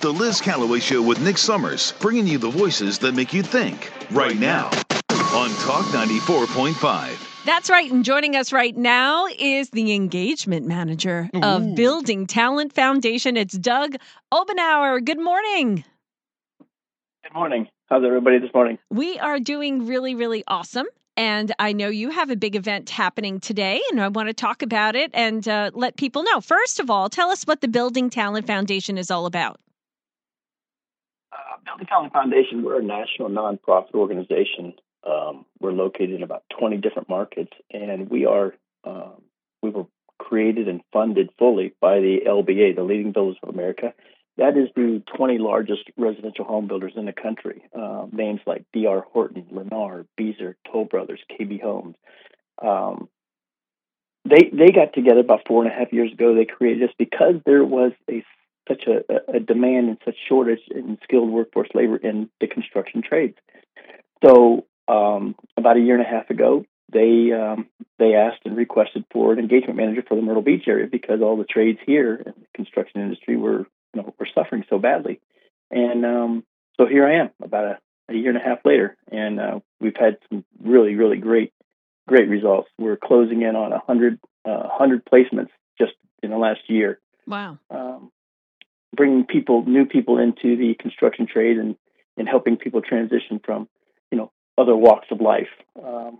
The Liz Callaway Show with Nick Summers, bringing you the voices that make you think right now on Talk 94.5. That's right. And joining us right now is the engagement manager of Building Talent Foundation. It's Doug Obenauer. Good morning. Good morning. How's everybody this morning? We are doing really, really awesome. And I know you have a big event happening today, and I want to talk about it and uh, let people know. First of all, tell us what the Building Talent Foundation is all about. Building Talent Foundation, we're a national nonprofit organization. Um, we're located in about 20 different markets, and we are um, we were created and funded fully by the LBA, the Leading Builders of America. That is the 20 largest residential home builders in the country. Uh, names like D.R. Horton, Lennar, Beazer, Toll Brothers, KB Homes. Um, they they got together about four and a half years ago. They created this because there was a such a, a demand and such shortage in skilled workforce labor in the construction trades. So um, about a year and a half ago, they um, they asked and requested for an engagement manager for the Myrtle Beach area because all the trades here in the construction industry were you know were suffering so badly, and um, so here I am about a, a, year and a half later, and uh, we've had some really really great great results. We're closing in on a hundred uh, hundred placements just in the last year. Wow. Um, bringing people, new people into the construction trade, and and helping people transition from you know other walks of life um,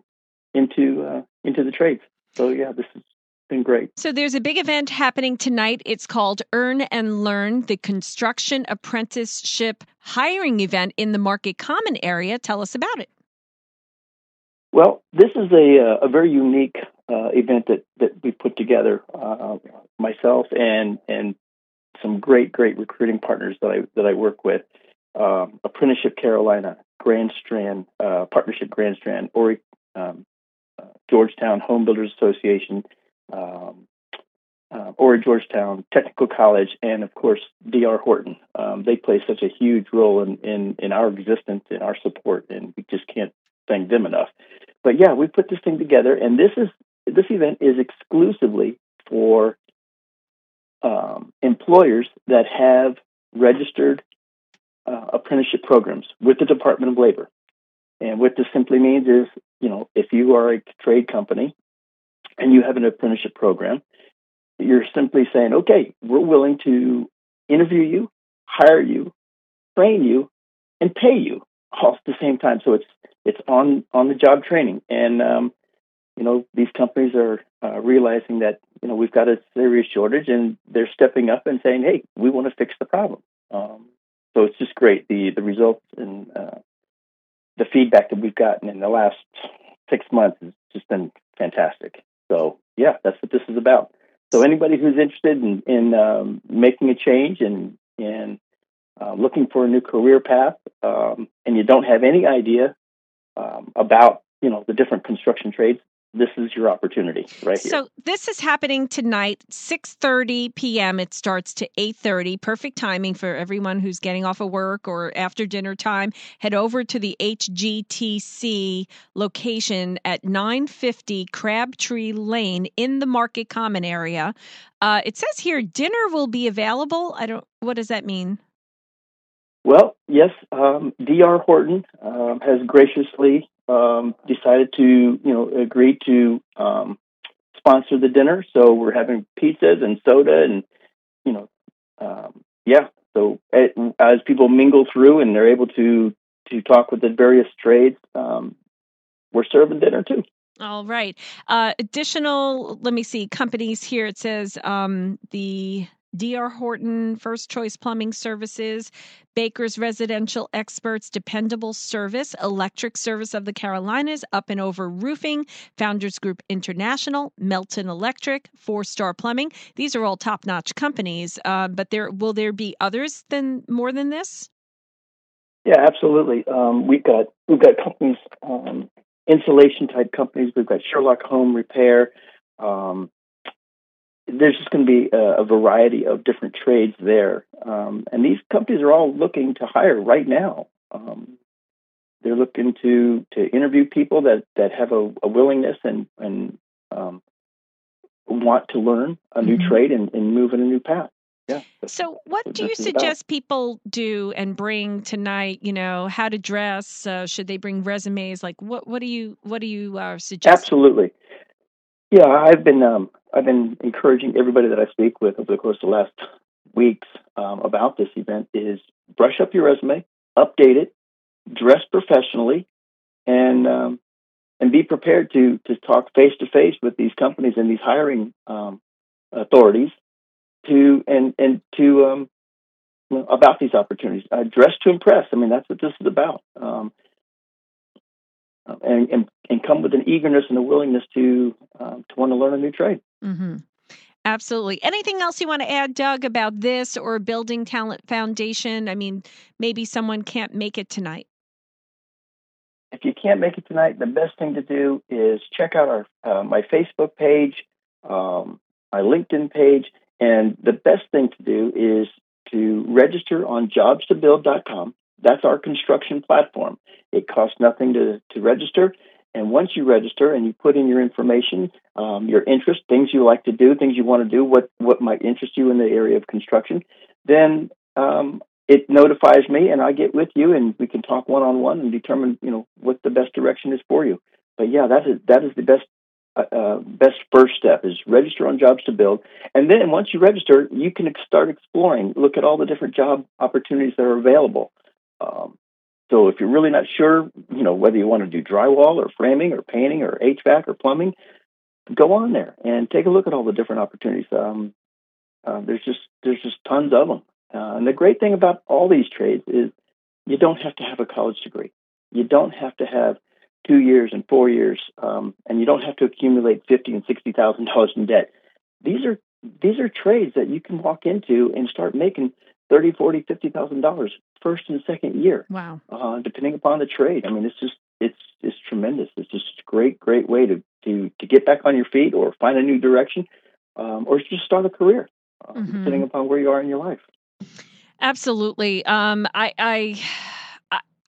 into uh, into the trades. So yeah, this has been great. So there's a big event happening tonight. It's called Earn and Learn, the Construction Apprenticeship Hiring Event in the Market Common area. Tell us about it. Well, this is a uh, a very unique uh, event that that we put together. Uh, myself and and some great great recruiting partners that I that I work with. Um, Apprenticeship Carolina, Grand Strand, uh, Partnership Grand Strand, Horry, um, uh, Georgetown Home Builders Association, um, uh, Horry Georgetown Technical College, and of course D.R. Horton. Um, they play such a huge role in, in, in our existence, in our support, and we just can't thank them enough. But yeah, we put this thing together, and this is this event is exclusively for um, employers that have registered uh, apprenticeship programs with the Department of Labor. And what this simply means is, you know, if you are a trade company and you have an apprenticeship program, you're simply saying, okay, we're willing to interview you, hire you, train you, and pay you all at the same time. So it's it's on on the job training, and um, you know these companies are uh, realizing that you know we've got a serious shortage, and they're stepping up and saying, hey, we want to fix the problem. Um, so it's just great. The the results and uh, the feedback that we've gotten in the last six months has just been fantastic. So yeah, that's what this is about. So anybody who's interested in, in um, making a change and and uh, looking for a new career path, um, and you don't have any idea um, about you know the different construction trades, this is your opportunity right here. So this is happening tonight, 6:30 p.m. It starts to 8:30. Perfect timing for everyone who's getting off of work or after dinner time. Head over to the HGTC location at 950 Crabtree Lane in the Market Common area. Uh, it says here dinner will be available. I don't. What does that mean? Well, yes, um, D.R. Horton um, has graciously um, decided to, you know, agree to um, sponsor the dinner. So we're having pizzas and soda, and you know, um, yeah. So as people mingle through and they're able to to talk with the various trades, um, we're serving dinner too. All right. Uh, additional, let me see, companies here. It says um, the DR Horton, First Choice Plumbing Services, Baker's Residential Experts, Dependable Service, Electric Service of the Carolinas, Up and Over Roofing, Founders Group International, Melton Electric, Four Star Plumbing. These are all top notch companies, uh, but there will there be others than more than this? Yeah, absolutely. Um, we've got we've got companies, um, insulation type companies. We've got Sherlock Home Repair. Um, there's just going to be a, a, variety of different trades there, um, and these companies are all looking to hire right now. Um, they're looking to to interview people that that have a, a willingness and and um, want to learn a new mm-hmm. trade and, and, move in a new path. yeah. So, what do you suggest people do and bring tonight? You know, how to dress? Uh, should they bring resumes? Like, what what do you what do you uh, suggest? Absolutely. Yeah, I've been um, I've been encouraging everybody that I speak with over the course of the last weeks um, about this event is brush up your resume, update it, dress professionally, and um, and be prepared to to talk face to face with these companies and these hiring um, authorities to and and to um, about these opportunities. Uh, dress to impress. I mean, that's what this is about. Um, and, and and come with an eagerness and a willingness to um, to want to learn a new trade. Mm-hmm. Absolutely. Anything else you want to add, Doug, about this or Building Talent Foundation? I mean, maybe someone can't make it tonight. If you can't make it tonight, the best thing to do is check out our uh, my Facebook page, um, my LinkedIn page, and the best thing to do is to register on jobstobuild.com. That's our construction platform. It costs nothing to, to register. And once you register and you put in your information, um, your interest, things you like to do, things you want to do, what, what might interest you in the area of construction, then um, it notifies me and I get with you and we can talk one on one and determine, you know, what the best direction is for you. But yeah, that is that is the best uh, uh best first step is register on Jobs to Build, and then once you register, you can start exploring. Look at all the different job opportunities that are available. Um, so if you're really not sure, you know, whether you want to do drywall or framing or painting or HVAC or plumbing, go on there and take a look at all the different opportunities. Um, uh, there's just there's just tons of them. Uh, and the great thing about all these trades is you don't have to have a college degree. You don't have to have two years and four years, um, and you don't have to accumulate fifty and sixty thousand dollars in debt. These are these are trades that you can walk into and start making thirty, forty, fifty thousand dollars first and second year. Wow. Uh, depending upon the trade. I mean, it's just it's it's tremendous. It's just a great, great way to to to get back on your feet or find a new direction, um, or just start a career, uh, Mhm. depending upon where you are in your life. Absolutely. Um, I, I-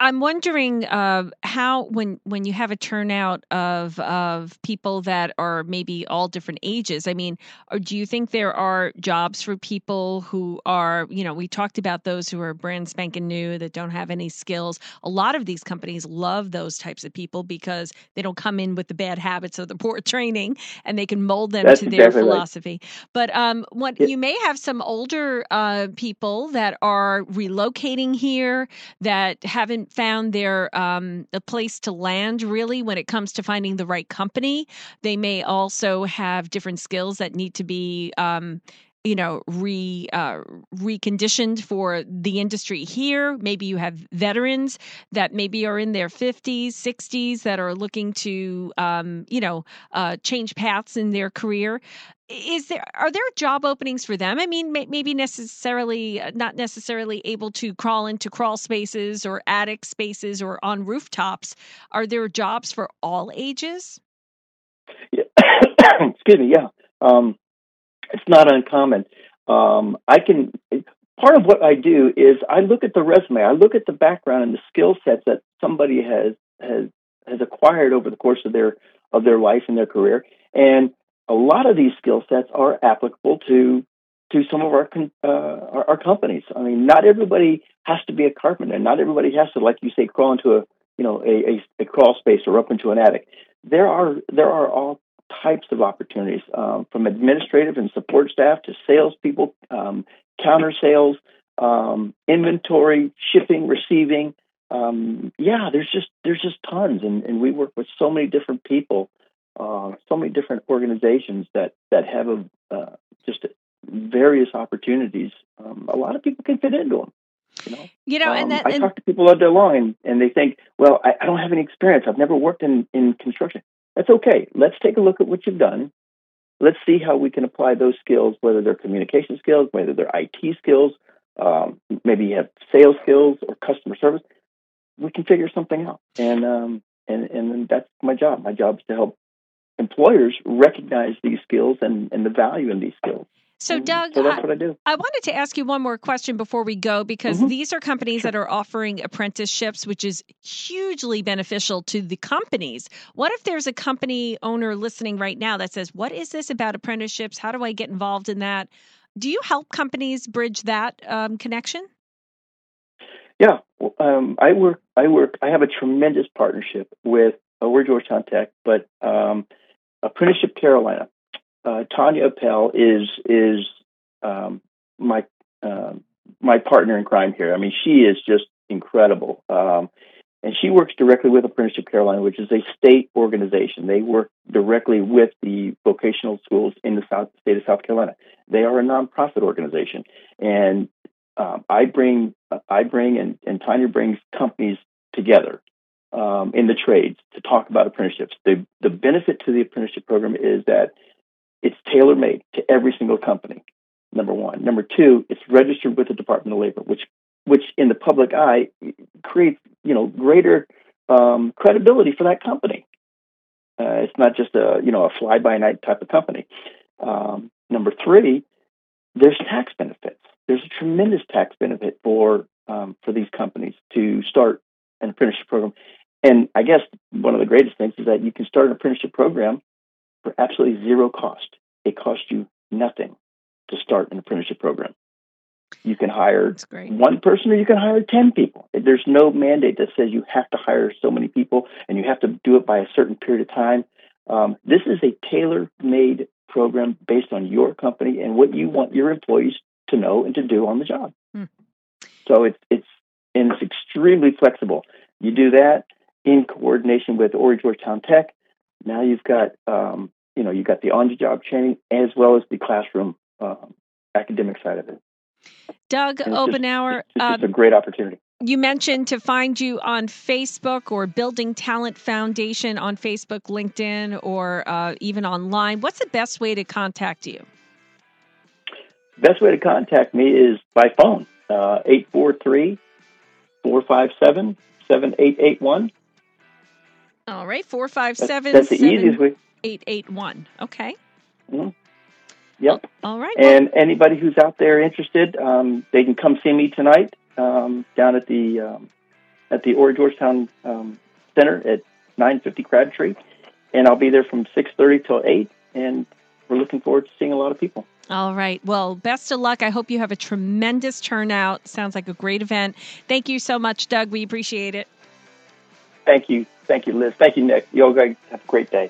I'm wondering uh, how when when you have a turnout of of people that are maybe all different ages. I mean, or do you think there are jobs for people who are, you know, we talked about those who are brand spanking new that don't have any skills. A lot of these companies love those types of people because they don't come in with the bad habits or the poor training, and they can mold them That's to their right. philosophy. But um, what Yeah. you may have some older uh, people that are relocating here that haven't found their um, a place to land really when it comes to finding the right company. They may also have different skills that need to be. Um, you know, re uh, reconditioned for the industry here. Maybe you have veterans that maybe are in their 50s, 60s that are looking to, um, you know, uh, change paths in their career is there are there job openings for them i mean may, maybe necessarily uh, not necessarily able to crawl into crawl spaces or attic spaces or on rooftops are there jobs for all ages Yeah. Excuse me. Yeah, um, it's not uncommon. Um, I can. Part of what I do is I look at the resume. I look at the background and the skill sets that somebody has has has acquired over the course of their of their life and their career, and a lot of these skill sets are applicable to to some of our, uh, our our companies. I mean, not everybody has to be a carpenter. Not everybody has to, like you say, crawl into a you know a, a, a crawl space or up into an attic. There are there are all types of opportunities, um, from administrative and support staff to salespeople, um, counter sales, um, inventory, shipping, receiving. Um, yeah, there's just there's just tons, and, and we work with so many different people, uh, so many different organizations that that have a, uh, just various opportunities. Um, a lot of people can fit into them. You know, you know and Um, that I and, talk to people all day long, and, and they think, well, I, I don't have any experience. I've never worked in, in construction. That's okay. Let's take a look at what you've done. Let's see how we can apply those skills, whether they're communication skills, whether they're IT skills, um, maybe you have sales skills or customer service. We can figure something out, and um, and and that's my job. My job is to help employers recognize these skills and, and the value in these skills. so doug so that's I, what I do. I wanted to ask you one more question before we go because Mhm. these are companies Sure. that are offering apprenticeships, which is hugely beneficial to the companies. What if there's a company owner listening right now that says, What is this about apprenticeships? How do I get involved in that? Do you help companies bridge that um, connection? Yeah, um, I work. I work. I have a tremendous partnership with uh, we're Georgetown Tech, but um, Apprenticeship Carolina. Uh, Tanya Appel is is um, my uh, my partner in crime here. I mean, she is just incredible. Um, and she works directly with Apprenticeship Carolina, which is a state organization. They work directly with the vocational schools in the South, state of South Carolina. They are a nonprofit organization, and um, I bring I bring and, and Tanya brings companies together um, in the trades to talk about apprenticeships. The the benefit to the apprenticeship program is that it's tailor made to every single company. Number one. Number two, it's registered with the Department of Labor, which which in the public eye creates you know greater um, credibility for that company. Uh, it's not just a you know a fly by night type of company. Um, number three, there's tax benefits. There's a tremendous tax benefit for um, for these companies to start an apprenticeship program. And I guess one of the greatest things is that you can start an apprenticeship program for absolutely zero cost. It costs you nothing to start an apprenticeship program. You can hire one person or you can hire 10 people. There's no mandate that says you have to hire so many people and you have to do it by a certain period of time. Um, this is a tailor made program based on your company and what you want your employees to know and to do on the job. Hmm. So it's, it's, and it's extremely flexible. You do that in coordination with Horry Georgetown Tech. Now you've got, um, you know, you've got the on-the-job training as well as the classroom um, academic side of it. Doug Obenauer, it's just, it's uh, a great opportunity. You mentioned to find you on Facebook or Building Talent Foundation on Facebook, LinkedIn, or uh, even online. What's the best way to contact you? Best way to contact me is by phone, uh, 843 457 7881. All right, 457 That's the easiest way. 881. Okay. Mm-hmm. Yep. All right. And anybody who's out there interested, um, they can come see me tonight um, down at the um, at the Horry Georgetown um, Center at 950 Crabtree, and I'll be there from 6:30 till 8, and we're looking forward to seeing a lot of people. All right. Well, best of luck. I hope you have a tremendous turnout. Sounds like a great event. Thank you so much, Doug. We appreciate it. Thank you. Thank you, Liz. Thank you, Nick. You all have a great day.